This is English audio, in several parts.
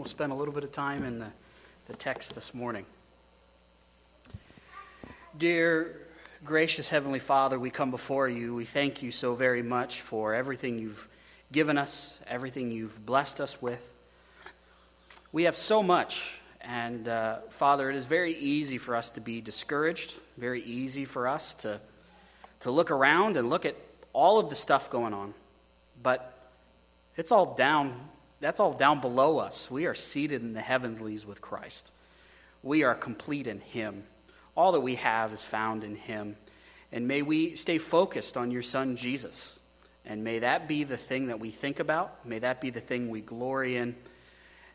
We'll spend a little bit of time in the, the text this morning. Dear gracious Heavenly Father, we come before you. We thank you so very much for everything you've given us, everything you've blessed us with. We have so much, and uh, Father, it is very easy for us to be discouraged, very easy for us to, to look around and look at all of the stuff going on. But it's all down, that's all down below us. We are seated in the heavenlies with Christ. We are complete in Him. All that we have is found in Him. And may we stay focused on your Son, Jesus. And may that be the thing that we think about. May that be the thing we glory in.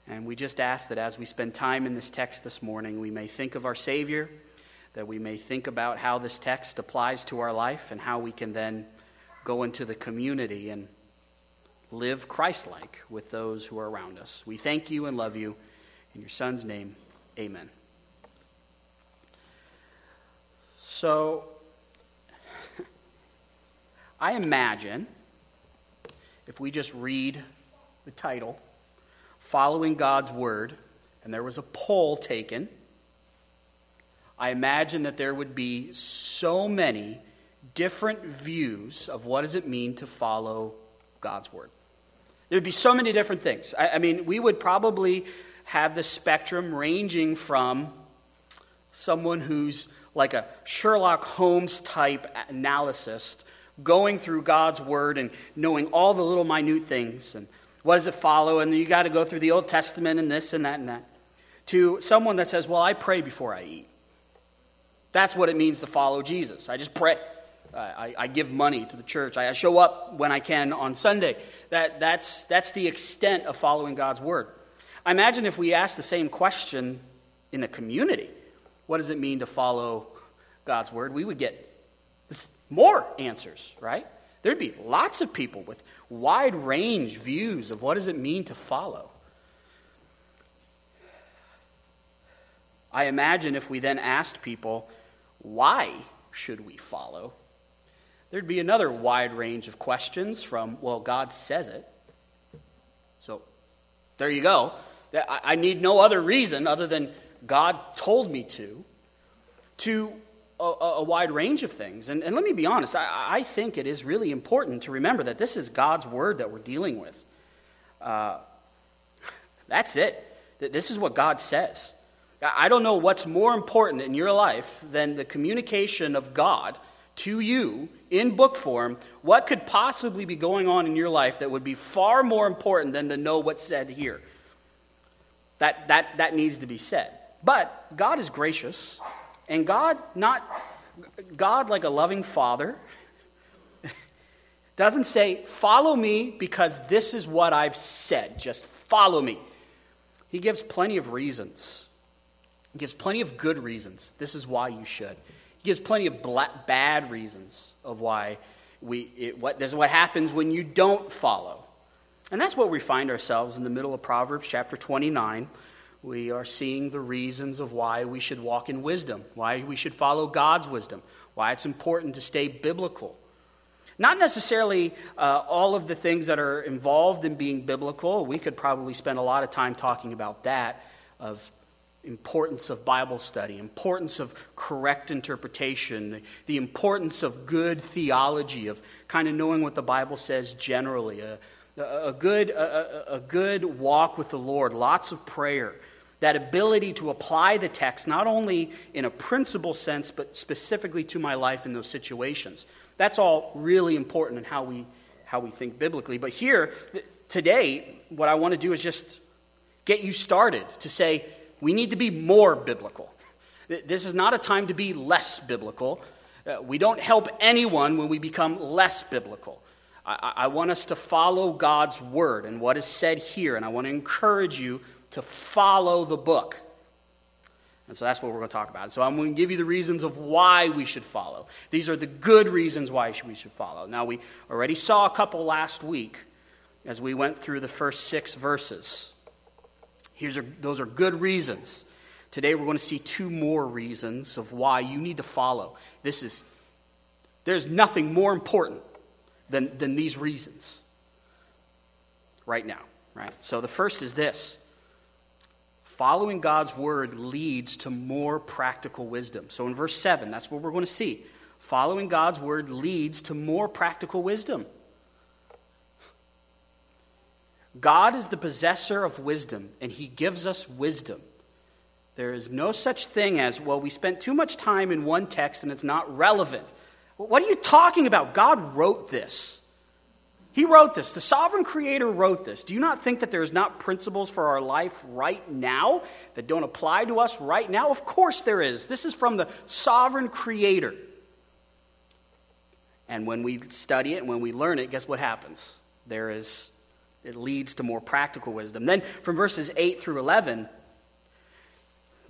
And we just ask that as we spend time in this text this morning, we may think of our Savior, that we may think about how this text applies to our life, and how we can then go into the community and live Christ like with those who are around us. We thank you and love you. In your Son's name, amen. So, I imagine if we just read the title, Following God's Word, and there was a poll taken, I imagine that there would be so many different views of what does it mean to follow God's Word. There would be so many different things. I, I mean, we would probably have the spectrum ranging from someone who's like a Sherlock Holmes type analyst going through God's Word and knowing all the little minute things and what does it follow, and you got to go through the Old Testament and this and that and that, to someone that says, Well, I pray before I eat. That's what it means to follow Jesus. I just pray. I, I, give money to the church. I show up when I can on Sunday. That, that's, that's the extent of following God's word. I imagine if we asked the same question in a community, what does it mean to follow God's word? We would get more answers, right? There'd be lots of people with wide range views of what does it mean to follow. I imagine if we then asked people, why should we follow? There'd be another wide range of questions from, well, God says it. So there you go. I need no other reason other than God told me to, to a, a wide range of things. And, and let me be honest, I, I, think it is really important to remember that this is God's word that we're dealing with. Uh, that's it. This is what God says. I don't know what's more important in your life than the communication of God to you in book form. What could possibly be going on in your life that would be far more important than to know what's said here? That, that, that needs to be said. But God is gracious, and God, not God like a loving father, doesn't say, Follow me because this is what I've said. Just follow me. He gives plenty of reasons. He gives plenty of good reasons. This is why you should. Gives plenty of bad reasons of why we, it, what, this is what happens when you don't follow. And that's what we find ourselves in the middle of Proverbs chapter 29. We are seeing the reasons of why we should walk in wisdom, why we should follow God's wisdom, why it's important to stay biblical. Not necessarily uh, all of the things that are involved in being biblical. We could probably spend a lot of time talking about that, of importance of Bible study, importance of correct interpretation, the, importance of good theology, of kind of knowing what the Bible says generally, a, a, a good, a, a good walk with the Lord, lots of prayer, that ability to apply the text not only in a principle sense, but specifically to my life in those situations. That's all really important in how we, how we think biblically. But here, today, what I want to do is just get you started to say, we need to be more biblical. This is not a time to be less biblical. Uh, we don't help anyone when we become less biblical. I, I want us to follow God's word and what is said here, and I want to encourage you to follow the book. And so that's what we're going to talk about. So I'm going to give you the reasons of why we should follow. These are the good reasons why we should follow. Now, we already saw a couple last week as we went through the first six verses. Here's those are good reasons. Today we're going to see two more reasons of why you need to follow. This is there's nothing more important than, than these reasons right now, right? So the first is this. following God's word leads to more practical wisdom. So in verse 7, that's what we're going to see. Following God's word leads to more practical wisdom. God is the possessor of wisdom, and he gives us wisdom. There is no such thing as, well, we spent too much time in one text and it's not relevant. What are you talking about? God wrote this. He wrote this. The sovereign creator wrote this. Do you not think that there's not principles for our life right now that don't apply to us right now? Of course there is. This is from the sovereign creator. And when we study it and when we learn it, guess what happens? There is it leads to more practical wisdom. Then from verses 8 through 11,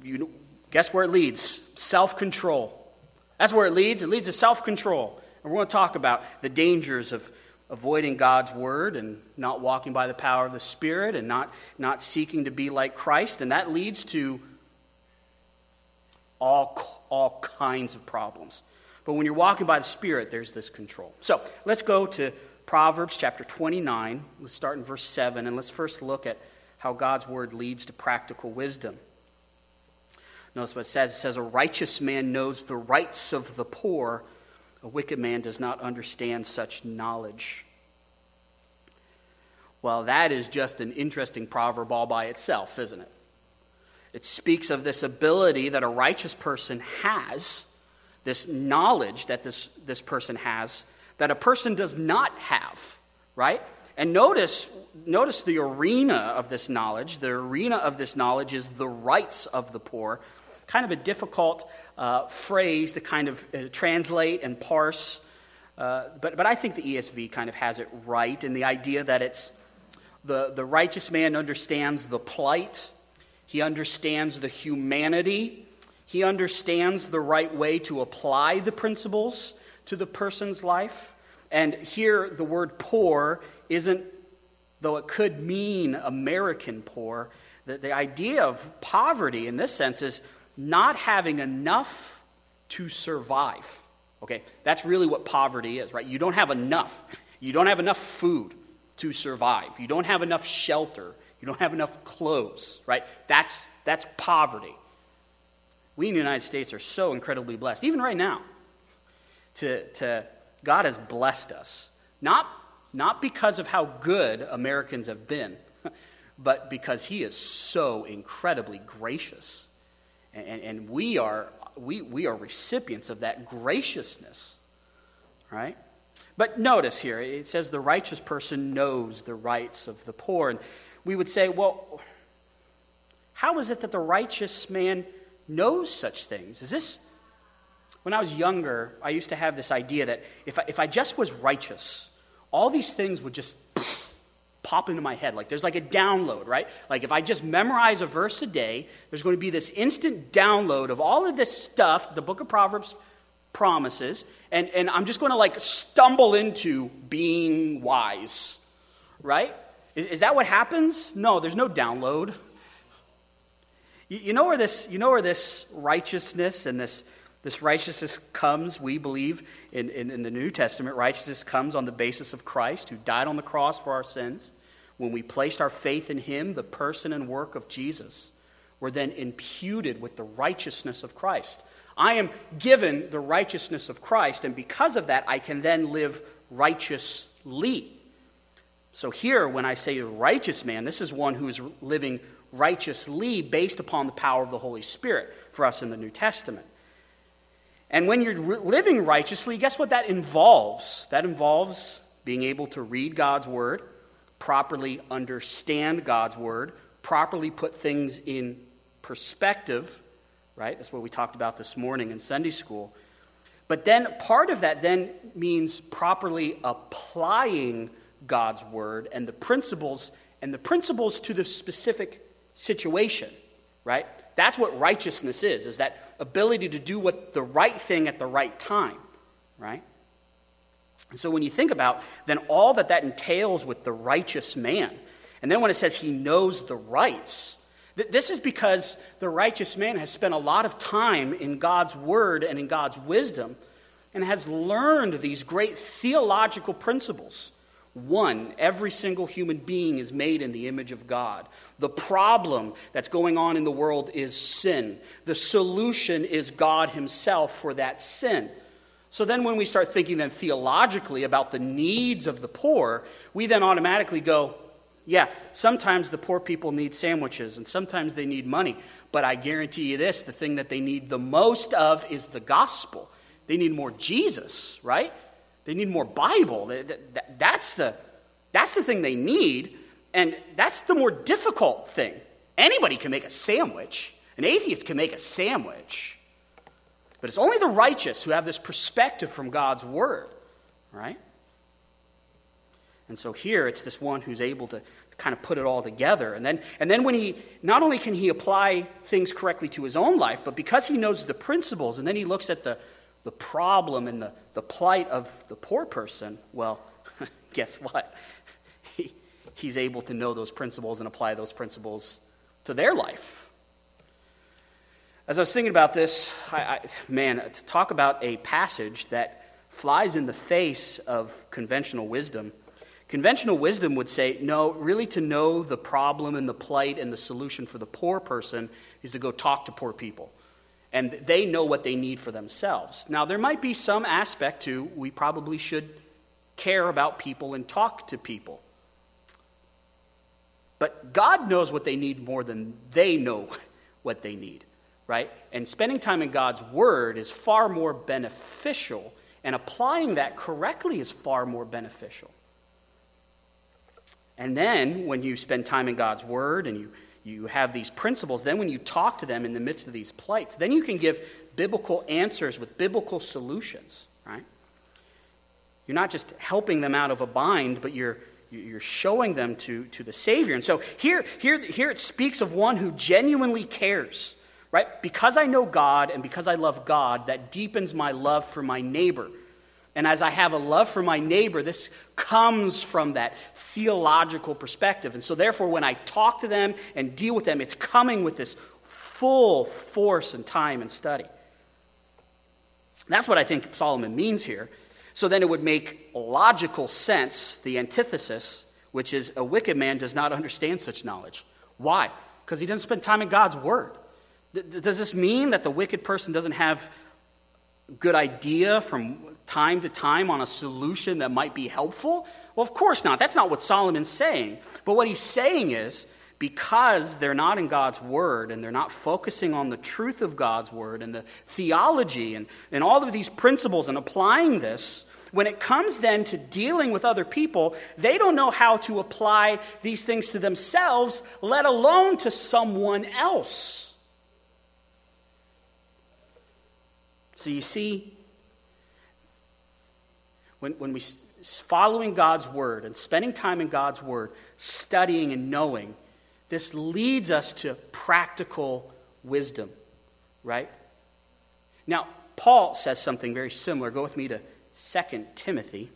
you guess where it leads? Self-control. That's where it leads. It leads to self-control. And we're going to talk about the dangers of avoiding God's word and not walking by the power of the Spirit and not, not seeking to be like Christ. And that leads to all, all kinds of problems. But when you're walking by the Spirit, there's this control. So let's go to Proverbs chapter 29. Let's start in verse 7, and let's first look at how God's word leads to practical wisdom. Notice what it says. It says, A righteous man knows the rights of the poor a wicked man does not understand such knowledge. Well, that is just an interesting proverb all by itself, isn't it? It speaks of this ability that a righteous person has, this knowledge that this, this person has, that a person does not have, right? And notice, notice the arena of this knowledge. The arena of this knowledge is the rights of the poor. Kind of a difficult uh, phrase to kind of uh, translate and parse. Uh, but, but I think the ESV kind of has it right in the idea that it's the, the righteous man understands the plight, he understands the humanity, he understands the right way to apply the principles to the person's life. And here, the word poor isn't, though it could mean American poor, the, the idea of poverty in this sense is not having enough to survive. Okay, that's really what poverty is, right? You don't have enough. You don't have enough food to survive. You don't have enough shelter. You don't have enough clothes, right? That's, that's poverty. We in the United States are so incredibly blessed, even right now. To, to, God has blessed us. Not, not because of how good Americans have been, but because He is so incredibly gracious. And, and we, are, we, we are recipients of that graciousness, right? But notice here, it says the righteous person knows the rights of the poor. And we would say, well, how is it that the righteous man knows such things? Is this, when I was younger, I used to have this idea that if I, if I just was righteous, all these things would just pop into my head. Like there's like a download, right? Like if I just memorize a verse a day, there's going to be this instant download of all of this stuff the book of Proverbs promises, and, and I'm just going to like stumble into being wise, right? Is, is that what happens? No, there's no download. You, you, know where this, you know where this righteousness and this, this righteousness comes, we believe, in, in, in the New Testament. Righteousness comes on the basis of Christ, who died on the cross for our sins. When we placed our faith in him, the person and work of Jesus, we're then imputed with the righteousness of Christ. I am given the righteousness of Christ, and because of that, I can then live righteously. So, here, when I say righteous man, this is one who is living righteously based upon the power of the Holy Spirit for us in the New Testament. And when you're living righteously, guess what that involves? That involves being able to read God's word, properly understand God's word, properly put things in perspective, right? That's what we talked about this morning in Sunday school. But then part of that then means properly applying God's word and the principles and the principles to the specific situation, right? That's what righteousness is, is that ability to do what the right thing at the right time, right? And so when you think about then all that that entails with the righteous man, and then when it says he knows the rights, th- this is because the righteous man has spent a lot of time in God's word and in God's wisdom and has learned these great theological principles. One, every single human being is made in the image of God. The problem that's going on in the world is sin. The solution is God Himself for that sin. So then, when we start thinking then theologically about the needs of the poor, we then automatically go, yeah, sometimes the poor people need sandwiches and sometimes they need money. But I guarantee you this the thing that they need the most of is the gospel. They need more Jesus, right? They need more Bible. That's the, that's the thing they need, and that's the more difficult thing. Anybody can make a sandwich, an atheist can make a sandwich. But it's only the righteous who have this perspective from God's word, right? And so here it's this one who's able to kind of put it all together. And then, and then when he, not only can he apply things correctly to his own life, but because he knows the principles, and then he looks at the, the problem and the, the plight of the poor person, well, guess what? He, he's able to know those principles and apply those principles to their life. As I was thinking about this, I, I, man, to talk about a passage that flies in the face of conventional wisdom. Conventional wisdom would say, no, really to know the problem and the plight and the solution for the poor person is to go talk to poor people and they know what they need for themselves. Now, there might be some aspect to we probably should care about people and talk to people. But God knows what they need more than they know what they need, right? And spending time in God's Word is far more beneficial, and applying that correctly is far more beneficial. And then, when you spend time in God's Word and you you have these principles. Then, when you talk to them in the midst of these plights, then you can give biblical answers with biblical solutions, right? You're not just helping them out of a bind, but you're, you're showing them to, to the Savior. And so here, here, here it speaks of one who genuinely cares, right? Because I know God and because I love God, that deepens my love for my neighbor. And as I have a love for my neighbor, this comes from that theological perspective. And so, therefore, when I talk to them and deal with them, it's coming with this full force and time and study. That's what I think Solomon means here. So then it would make logical sense, the antithesis, which is a wicked man does not understand such knowledge. Why? Because he doesn't spend time in God's word. Does this mean that the wicked person doesn't have good idea from time to time on a solution that might be helpful? Well, of course not. That's not what Solomon's saying. But what he's saying is because they're not in God's word and they're not focusing on the truth of God's word and the theology and, and all of these principles and applying this, when it comes then to dealing with other people, they don't know how to apply these things to themselves, let alone to someone else. So you see, when, when we following God's word and spending time in God's word, studying and knowing, this leads us to practical wisdom, right? Now, Paul says something very similar. Go with me to 2 Timothy.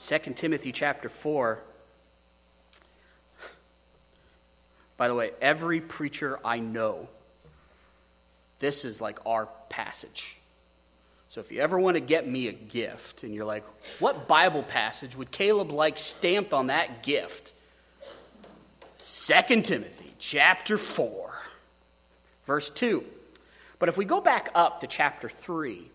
2 Timothy chapter 4. By the way, every preacher I know this is like our passage. So if you ever want to get me a gift and you're like, what Bible passage would Caleb like stamped on that gift? 2 Timothy chapter 4, verse 2. But if we go back up to chapter 3,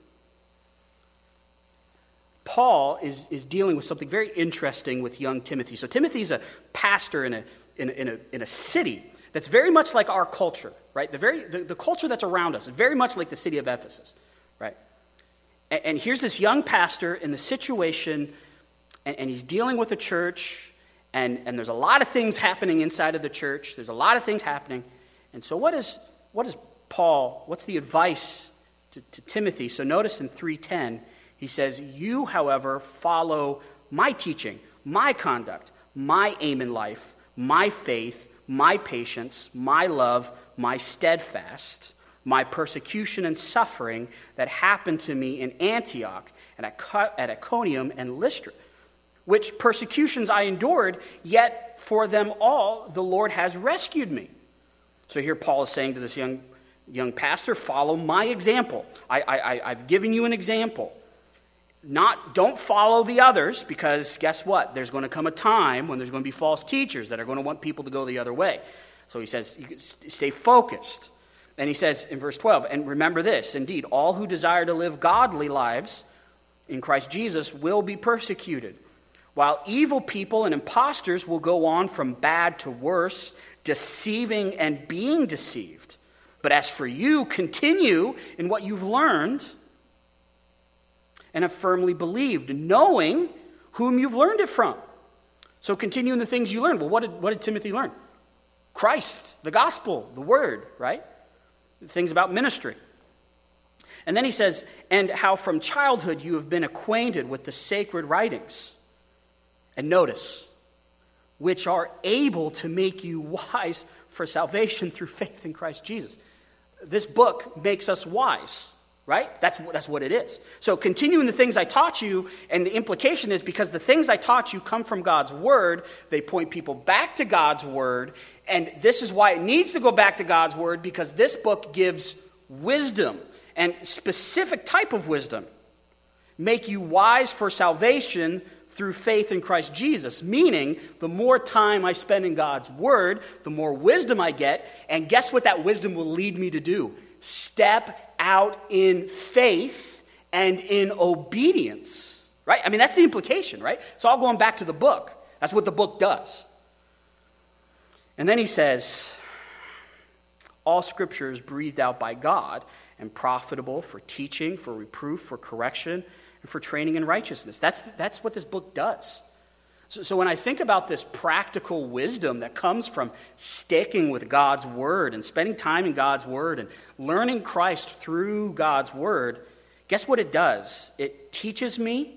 Paul is, is dealing with something very interesting with young Timothy. So Timothy's a pastor in a, in a, in a, in a city that's very much like our culture, right? The, very, the, the culture that's around us is very much like the city of Ephesus, right? And, and here's this young pastor in the situation, and, and he's dealing with a church, and, and there's a lot of things happening inside of the church. There's a lot of things happening. And so, what is, what is Paul, what's the advice to, to Timothy? So, notice in 310, he says, You, however, follow my teaching, my conduct, my aim in life, my faith my patience, my love, my steadfast, my persecution and suffering that happened to me in Antioch and at Iconium and Lystra, which persecutions I endured, yet for them all the Lord has rescued me. So here Paul is saying to this young, young pastor, follow my example. I, I, I've given you an example. Not don't follow the others because guess what? There's going to come a time when there's going to be false teachers that are going to want people to go the other way. So he says stay focused. And he says in verse 12 and remember this indeed all who desire to live godly lives in christ jesus will be persecuted while evil people and impostors will go on from bad to worse deceiving and being deceived. But as for you continue in what you've learned and have firmly believed, knowing whom you've learned it from. So continue in the things you learned. Well, what did, what did Timothy learn? Christ, the gospel, the word, right? Things about ministry. And then he says, and how from childhood you have been acquainted with the sacred writings. And notice, which are able to make you wise for salvation through faith in Christ Jesus. This book makes us wise right? That's, that's what it is. So, continuing the things I taught you, and the implication is because the things I taught you come from God's Word, they point people back to God's Word. And this is why it needs to go back to God's Word, because this book gives wisdom and specific type of wisdom. Make you wise for salvation through faith in Christ Jesus. Meaning, the more time I spend in God's Word, the more wisdom I get. And guess what that wisdom will lead me to do? step out in faith and in obedience. Right? I mean, that's the implication, right? It's all going back to the book. That's what the book does. And then he says, All scripture is breathed out by God and profitable for teaching, for reproof, for correction, and for training in righteousness. That's, that's what this book does. So, so, when I think about this practical wisdom that comes from sticking with God's Word and spending time in God's Word and learning Christ through God's Word, guess what it does? It teaches me,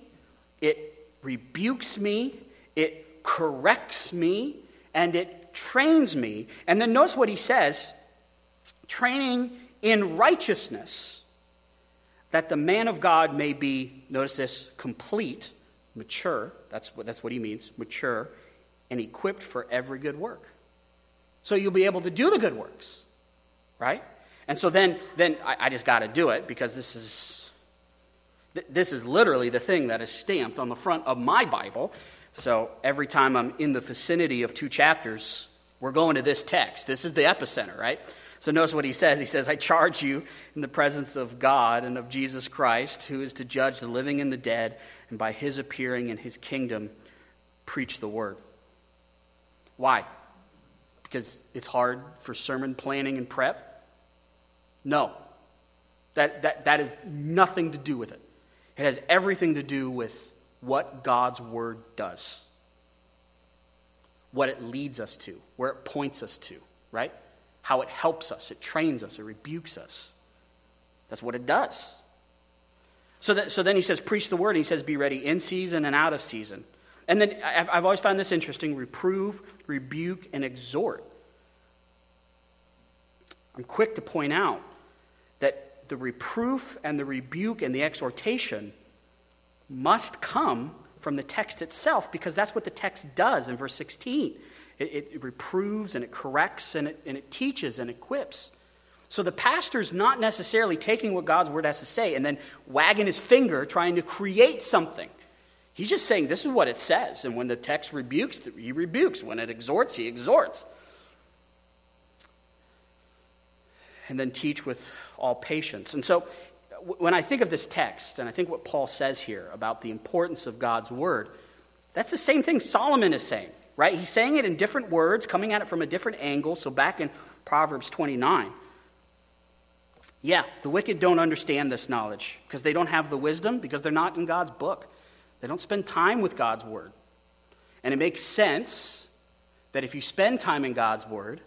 it rebukes me, it corrects me, and it trains me. And then notice what he says training in righteousness, that the man of God may be, notice this, complete mature, that's what, that's what he means, mature, and equipped for every good work. So you'll be able to do the good works, right? And so then, then I, I just got to do it because this is, this is literally the thing that is stamped on the front of my Bible. So every time I'm in the vicinity of two chapters, we're going to this text. This is the epicenter, right? So notice what he says. He says, I charge you in the presence of God and of Jesus Christ, who is to judge the living and the dead, and by his appearing in his kingdom, preach the word. Why? Because it's hard for sermon planning and prep? No. That, that, that has nothing to do with it. It has everything to do with what God's word does, what it leads us to, where it points us to, right? How it helps us, it trains us, it rebukes us. That's what it does. So, that, so then he says, preach the word. And he says, be ready in season and out of season. And then I've, always found this interesting reprove, rebuke, and exhort. I'm quick to point out that the reproof and the rebuke and the exhortation must come from the text itself because that's what the text does in verse 16. It, it reproves and it corrects and it, and it teaches and equips. So the pastor's not necessarily taking what God's word has to say and then wagging his finger trying to create something. He's just saying this is what it says. And when the text rebukes, he rebukes. When it exhorts, he exhorts. And then teach with all patience. And so when I think of this text, and I think what Paul says here about the importance of God's word, that's the same thing Solomon is saying, right? He's saying it in different words, coming at it from a different angle. So back in Proverbs 29. Yeah, the wicked don't understand this knowledge because they don't have the wisdom, because they're not in God's book. They don't spend time with God's word. And it makes sense that if you spend time in God's word,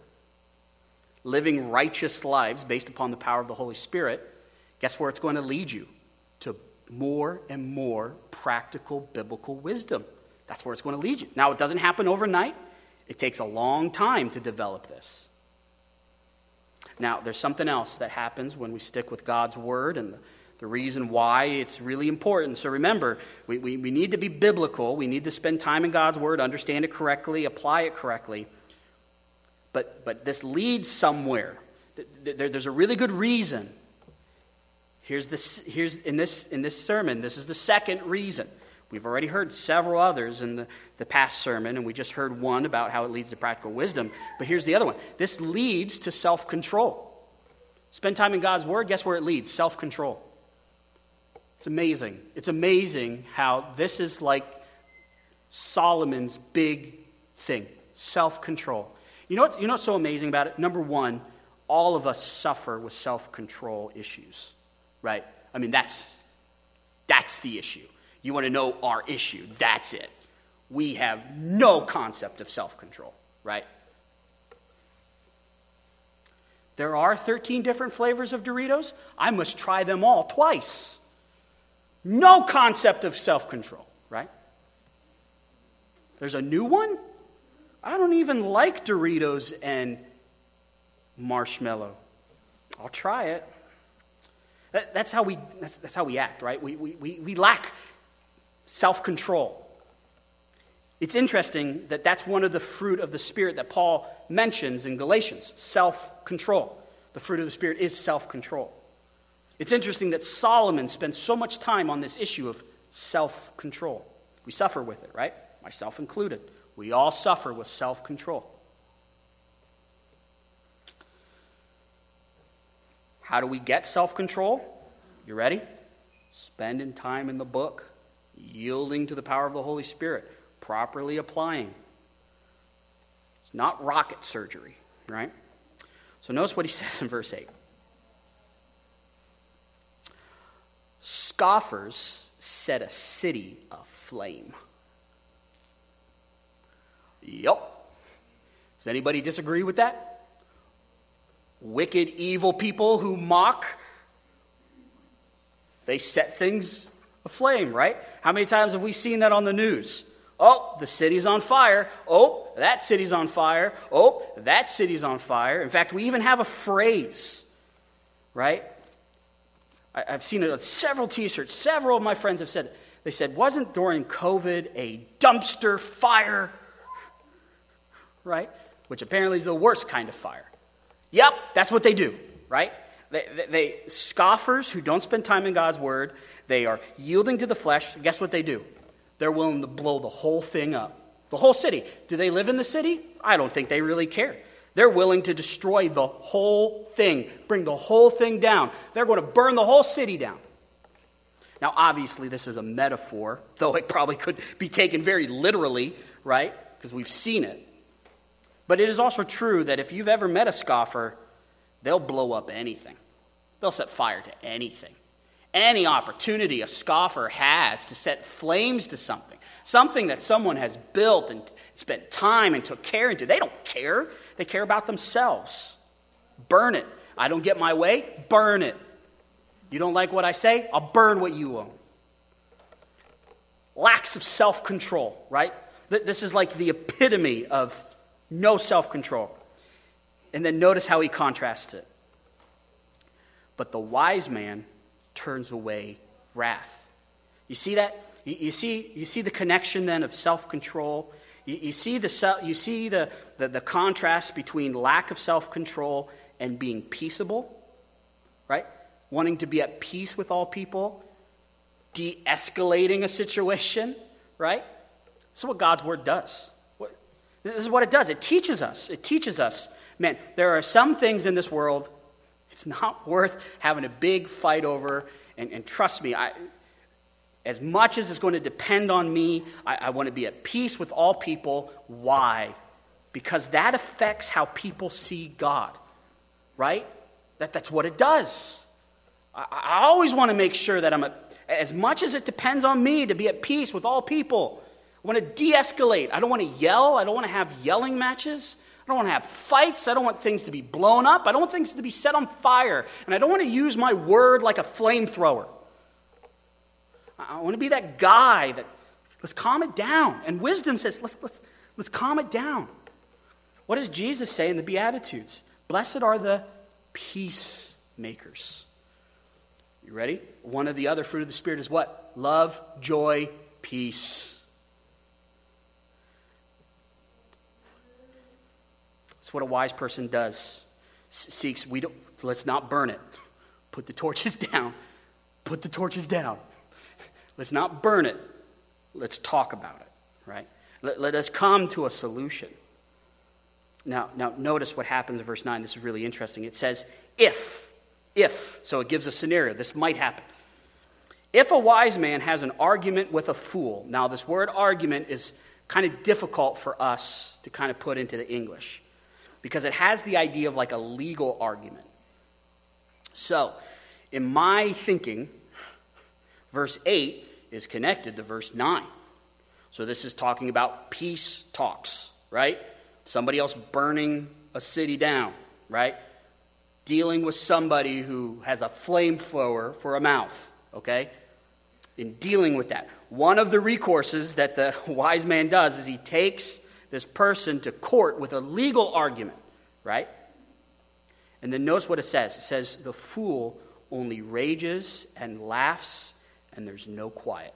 living righteous lives based upon the power of the Holy Spirit, guess where it's going to lead you? To more and more practical biblical wisdom. That's where it's going to lead you. Now, it doesn't happen overnight, it takes a long time to develop this. Now, there's something else that happens when we stick with God's word and the, reason why it's really important. So remember, we, we, we need to be biblical. We need to spend time in God's word, understand it correctly, apply it correctly. But, but this leads somewhere. There, there's a really good reason Here's, this, here's in, this, in this sermon, this is the second reason. We've already heard several others in the, the past sermon, and we just heard one about how it leads to practical wisdom. But here's the other one this leads to self control. Spend time in God's Word, guess where it leads? Self control. It's amazing. It's amazing how this is like Solomon's big thing self control. You know, you know what's so amazing about it? Number one, all of us suffer with self control issues, right? I mean, that's, that's the issue. You want to know our issue, that's it. We have no concept of self control, right? There are 13 different flavors of Doritos. I must try them all twice. No concept of self control, right? There's a new one? I don't even like Doritos and marshmallow. I'll try it. That, that's, how we, that's, that's how we act, right? We, we, we, we lack self control. It's interesting that that's one of the fruit of the Spirit that Paul mentions in Galatians self control. The fruit of the Spirit is self control. It's interesting that Solomon spends so much time on this issue of self control. We suffer with it, right? Myself included. We all suffer with self control. How do we get self control? You ready? Spending time in the book, yielding to the power of the Holy Spirit, properly applying. It's not rocket surgery, right? So notice what he says in verse 8. Scoffers set a city aflame. Yup. Does anybody disagree with that? Wicked, evil people who mock, they set things aflame, right? How many times have we seen that on the news? Oh, the city's on fire. Oh, that city's on fire. Oh, that city's on fire. In fact, we even have a phrase, right? I, have seen it on several t shirts. Several of my friends have said it. They said, wasn't during COVID a dumpster fire? Right? Which apparently is the worst kind of fire. Yep, that's what they do, right? They, they, they, scoffers who don't spend time in God's word, they are yielding to the flesh. Guess what they do? They're willing to blow the whole thing up. The whole city. Do they live in the city? I don't think they really care. They're willing to destroy the whole thing, bring the whole thing down. They're going to burn the whole city down. Now, obviously, this is a metaphor, though it probably could be taken very literally, right? Because we've seen it. But it is also true that if you've ever met a scoffer, they'll blow up anything, they'll set fire to anything. Any opportunity a scoffer has to set flames to something, something that someone has built and spent time and took care into, they don't care. They care about themselves. Burn it. I don't get my way, burn it. You don't like what I say? I'll burn what you own. Lacks of self control, right? This is like the epitome of no self control. And then notice how he contrasts it. But the wise man turns away wrath. You see that? You, see, you see the connection then of self control you, you see, the, you see the, the, the contrast between lack of self control and being peaceable, right? Wanting to be at peace with all people, de escalating a situation, right? This is what God's word does. This is what it does. It teaches us. It teaches us, man, there are some things in this world it's not worth having a big fight over. And, and trust me, I, as much as it's going to depend on me, I, I want to be at peace with all people. Why? Because that affects how people see God, right? That, that's what it does. I, I always want to make sure that I'm, a, as much as it depends on me to be at peace with all people, I want to de escalate. I don't want to yell. I don't want to have yelling matches. I don't want to have fights. I don't want things to be blown up. I don't want things to be set on fire. And I don't want to use my word like a flamethrower. I want to be that guy that, let's calm it down. And wisdom says, let's, let's, let's calm it down. What does Jesus say in the Beatitudes? Blessed are the peacemakers. You ready? One of the other fruit of the Spirit is what? Love, joy, peace. That's what a wise person does. seeks, we don't, let's not burn it. Put the torches down. put the torches down. Let's not burn it. Let's talk about it, right? Let, let us come to a solution. Now, now, notice what happens in verse 9. This is really interesting. It says, if, if, so it gives a scenario. This might happen. If a wise man has an argument with a fool, now this word argument is kind of difficult for us to kind of put into the English because it has the idea of like a legal argument. So, in my thinking, verse 8 is connected to verse 9. So, this is talking about peace talks, right? Somebody else burning a city down, right? Dealing with somebody who has a flamethrower for a mouth, okay? In dealing with that. One of the recourses that the wise man does is he takes this person to court with a legal argument, right? And then notice what it says it says, The fool only rages and laughs, and there's no quiet.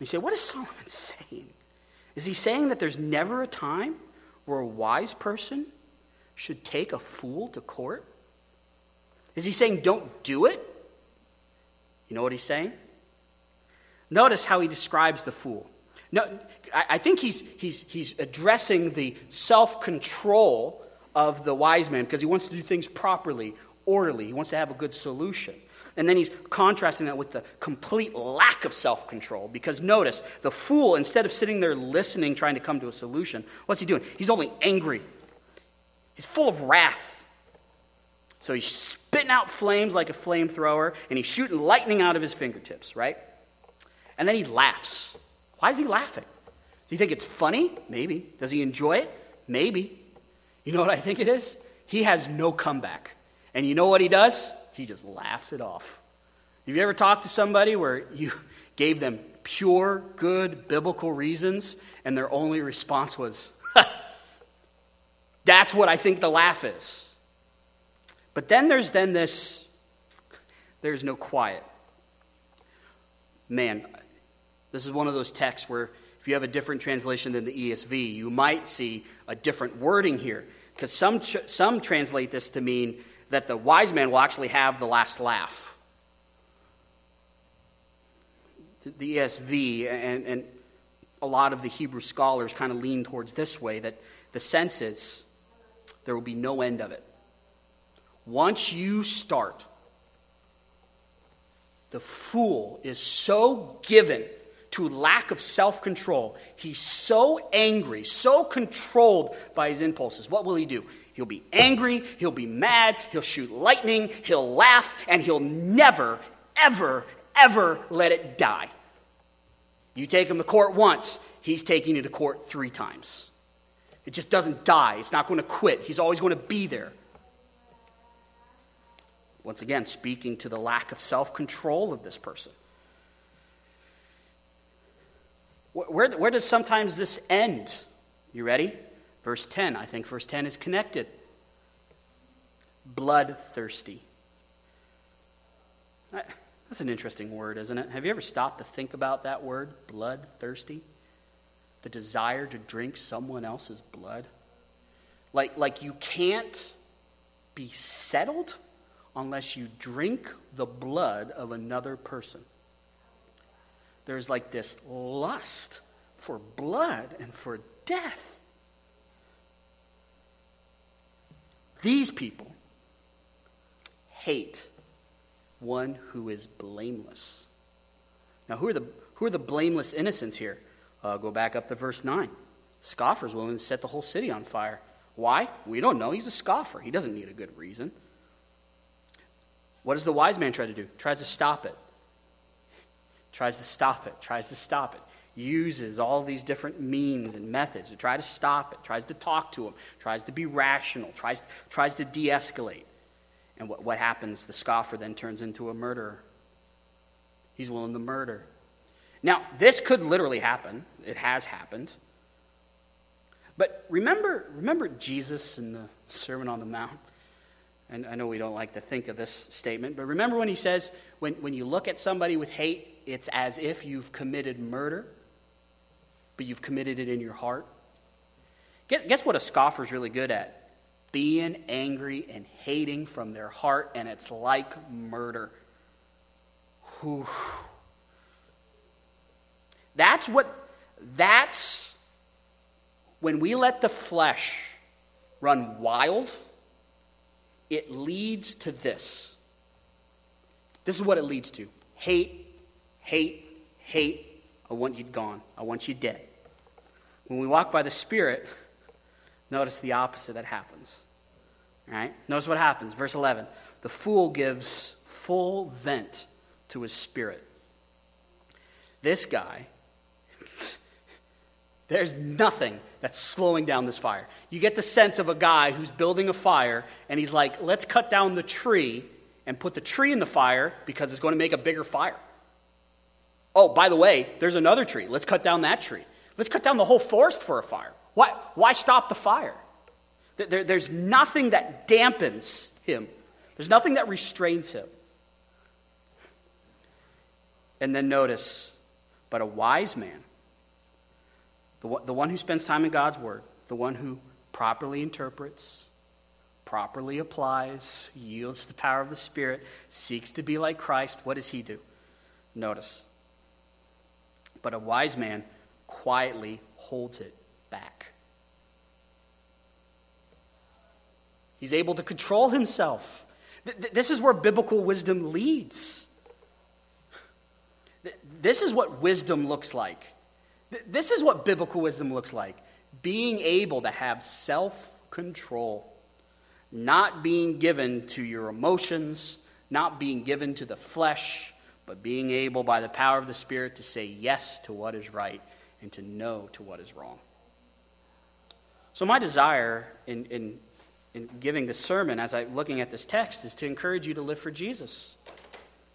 You say, What is Solomon saying? Is he saying that there's never a time where a wise person should take a fool to court? Is he saying don't do it? You know what he's saying? Notice how he describes the fool. No, I think he's, he's, he's addressing the self control of the wise man because he wants to do things properly, orderly. He wants to have a good solution. And then he's contrasting that with the complete lack of self control. Because notice, the fool, instead of sitting there listening, trying to come to a solution, what's he doing? He's only angry. He's full of wrath. So he's spitting out flames like a flamethrower, and he's shooting lightning out of his fingertips, right? And then he laughs. Why is he laughing? Does he think it's funny? Maybe. Does he enjoy it? Maybe. You know what I think it is? He has no comeback. And you know what he does? He just laughs it off. Have you ever talked to somebody where you gave them pure, good, biblical reasons, and their only response was, That's what I think the laugh is. But then there's then this, there's no quiet. Man, this is one of those texts where if you have a different translation than the ESV, you might see a different wording here. Because some, some translate this to mean that the wise man will actually have the last laugh. The ESV and, and a lot of the Hebrew scholars kind of lean towards this way that the sense is there will be no end of it. Once you start, the fool is so given to lack of self control. He's so angry, so controlled by his impulses. What will he do? He'll be angry, he'll be mad, he'll shoot lightning, he'll laugh, and he'll never, ever, ever let it die. You take him to court once, he's taking you to court three times. It just doesn't die. It's not going to quit. He's always going to be there. Once again, speaking to the lack of self control of this person. Where, where does sometimes this end? You ready? Verse 10. I think verse 10 is connected. Bloodthirsty. That's an interesting word, isn't it? Have you ever stopped to think about that word, bloodthirsty? The desire to drink someone else's blood? Like, like you can't be settled unless you drink the blood of another person there's like this lust for blood and for death. These people hate one who is blameless. Now, who are the, who are the blameless innocents here? Uh, go back up to verse 9. Scoffers willing to set the whole city on fire. Why? We don't know. He's a scoffer. He doesn't need a good reason. What does the wise man try to do? Tries to stop it tries to stop it, tries to stop it, uses all these different means and methods to try to stop it, tries to talk to him, tries to be rational, tries, tries to de escalate. And what, what happens? The scoffer then turns into a murderer. He's willing to murder. Now, this could literally happen. It has happened. But remember, remember Jesus in the Sermon on the Mount? And I know we don't like to think of this statement, but remember when he says, when, when you look at somebody with hate, it's as if you've committed murder, but you've committed it in your heart. Guess what a scoffer's really good at? Being angry and hating from their heart, and it's like murder. Whew. That's what, that's when we let the flesh run wild, it leads to this. This is what it leads to hate, hate, hate. I want you gone. I want you dead. When we walk by the Spirit, notice the opposite that happens. All right? Notice what happens. Verse 11. The fool gives full vent to his spirit. This guy, there's nothing that's slowing down this fire. You get the sense of a guy who's building a fire and he's like, let's cut down the tree and put the tree in the fire because it's going to make a bigger fire. Oh, by the way, there's another tree. Let's cut down that tree. Let's cut down the whole forest for a fire. Why, why stop the fire? There, there's nothing that dampens him, there's nothing that restrains him. And then notice, but a wise man, the, the one who spends time in God's Word, the one who properly interprets, properly applies, yields to the power of the Spirit, seeks to be like Christ, what does he do? Notice. But a wise man quietly holds it back. He's able to control himself. This is where biblical wisdom leads. This is what wisdom looks like. This is what biblical wisdom looks like being able to have self control, not being given to your emotions, not being given to the flesh, but being able by the power of the Spirit to say yes to what is right and to no to what is wrong. So, my desire in, in, in giving this sermon as I'm looking at this text is to encourage you to live for Jesus,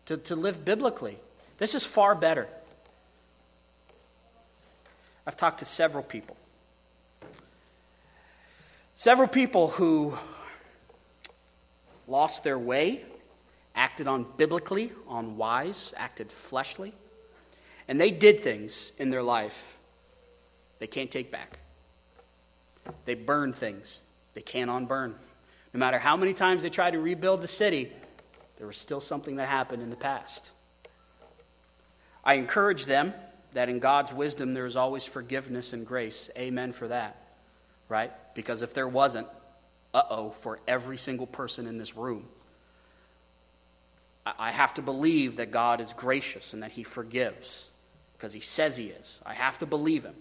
to, to live biblically. This is far better. I've talked to several people. Several people who lost their way, acted on biblically, on wise, acted fleshly, and they did things in their life they can't take back. They burn things they can't unburn. No matter how many times they try to rebuild the city, there was still something that happened in the past. I encourage them that in God's wisdom there is always forgiveness and grace. Amen for that. Right? Because if there wasn't, uh oh, for every single person in this room, I have to believe that God is gracious and that He forgives because He says He is. I have to believe Him.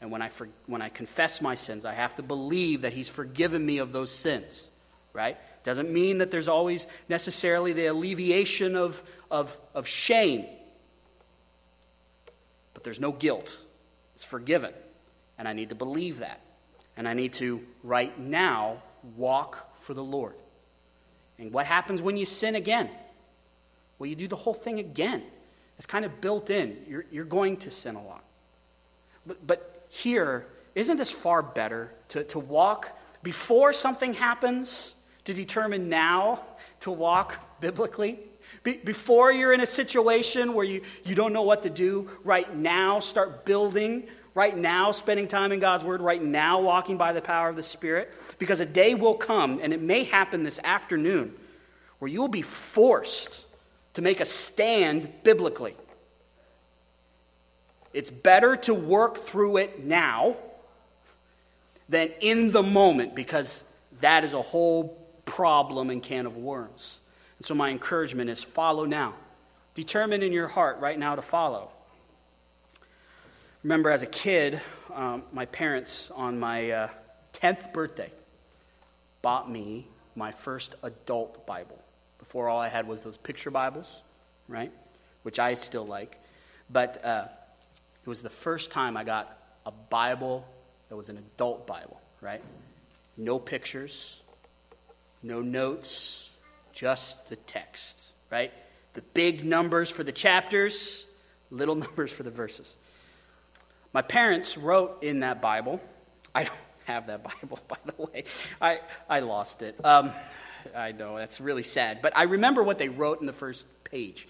And when I, for, when I confess my sins, I have to believe that He's forgiven me of those sins, right? Doesn't mean that there's always necessarily the alleviation of, of, of shame, but there's no guilt. It's forgiven. And I need to believe that. And I need to, right now, walk for the Lord. And what happens when you sin again? Well, you do the whole thing again. It's kind of built in. You're, you're going to sin a lot. But, but here, isn't this far better to, to walk before something happens, to determine now to walk biblically? Be, before you're in a situation where you, you don't know what to do, right now, start building. Right now, spending time in God's Word, right now, walking by the power of the Spirit. Because a day will come, and it may happen this afternoon, where you'll be forced to make a stand biblically. It's better to work through it now than in the moment because that is a whole problem and can of worms. And so, my encouragement is follow now. Determine in your heart right now to follow. Remember, as a kid, um, my parents, on my uh, 10th birthday, bought me my first adult Bible. Before, all I had was those picture Bibles, right? Which I still like. But uh, it was the first time I got a Bible that was an adult Bible, right? No pictures, no notes, just the text, right? The big numbers for the chapters, little numbers for the verses. My parents wrote in that Bible, I don't have that Bible, by the way. I, I lost it. Um, I know, that's really sad. But I remember what they wrote in the first page,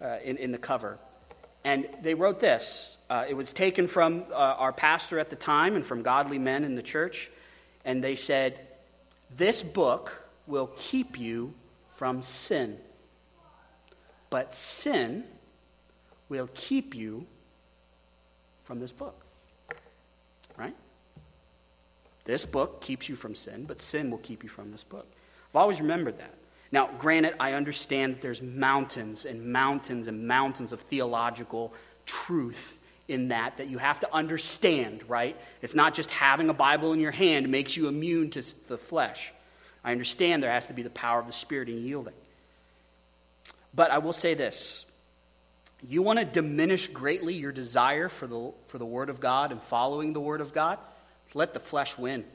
uh, in, in the cover. And they wrote this. Uh, it was taken from uh, our pastor at the time and from godly men in the church. And they said, This book will keep you from sin, but But sin will keep you from this book. Right? This book keeps you from sin, but sin will keep you from this book. I've always remembered that. Now, granted, I understand that there's mountains and mountains and mountains of theological truth in that that you have to understand, right? It's not just having a Bible in your hand makes you immune to the flesh. I understand there has to be the power of the Spirit in yielding. But I will say this you want to diminish greatly your desire for the, for the Word of God and following the Word of God? Let the flesh win.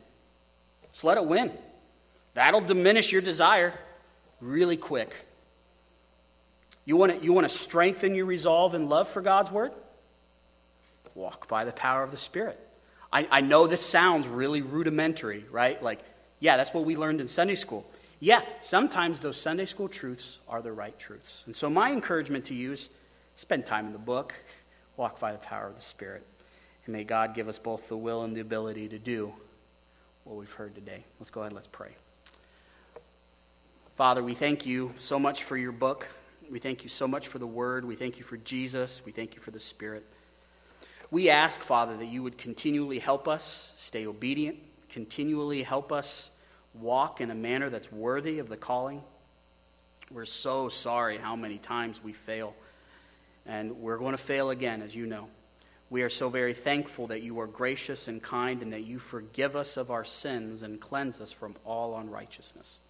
Just let it win. That'll diminish your desire really quick. You want to, you want to strengthen your resolve and love for God's Word? Walk by the power of the Spirit. I, I know this sounds really rudimentary, right? Like, yeah, that's what we learned in Sunday school. Yeah, sometimes those Sunday school truths are the right truths. And so, my encouragement to you is spend time in the book, walk by the power of the Spirit. And may God give us both the will and the ability to do what we've heard today. Let's go ahead, let's pray. Father, we thank you so much for your book. We thank you so much for the word. We thank you for Jesus. We thank you for the Spirit. We ask, Father, that you would continually help us stay obedient, continually help us walk in a manner that's worthy of the calling. We're so sorry how many times we fail, and we're going to fail again, as you know. We are so very thankful that you are gracious and kind and that you forgive us of our sins and cleanse us from all unrighteousness.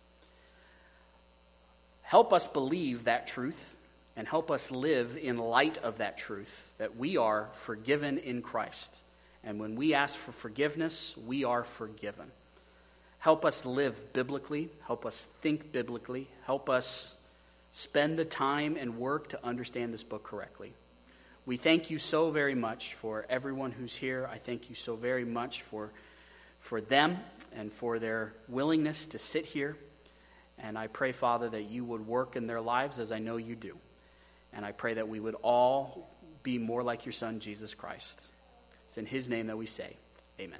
Help us believe that truth and help us live in light of that truth that we are forgiven in Christ. And when we ask for forgiveness, we are forgiven. Help us live biblically. Help us think biblically. Help us spend the time and work to understand this book correctly. We thank you so very much for everyone who's here. I thank you so very much for, for them and for their willingness to sit here. And I pray, Father, that you would work in their lives as I know you do. And I pray that we would all be more like your Son, Jesus Christ. It's in his name that we say, Amen.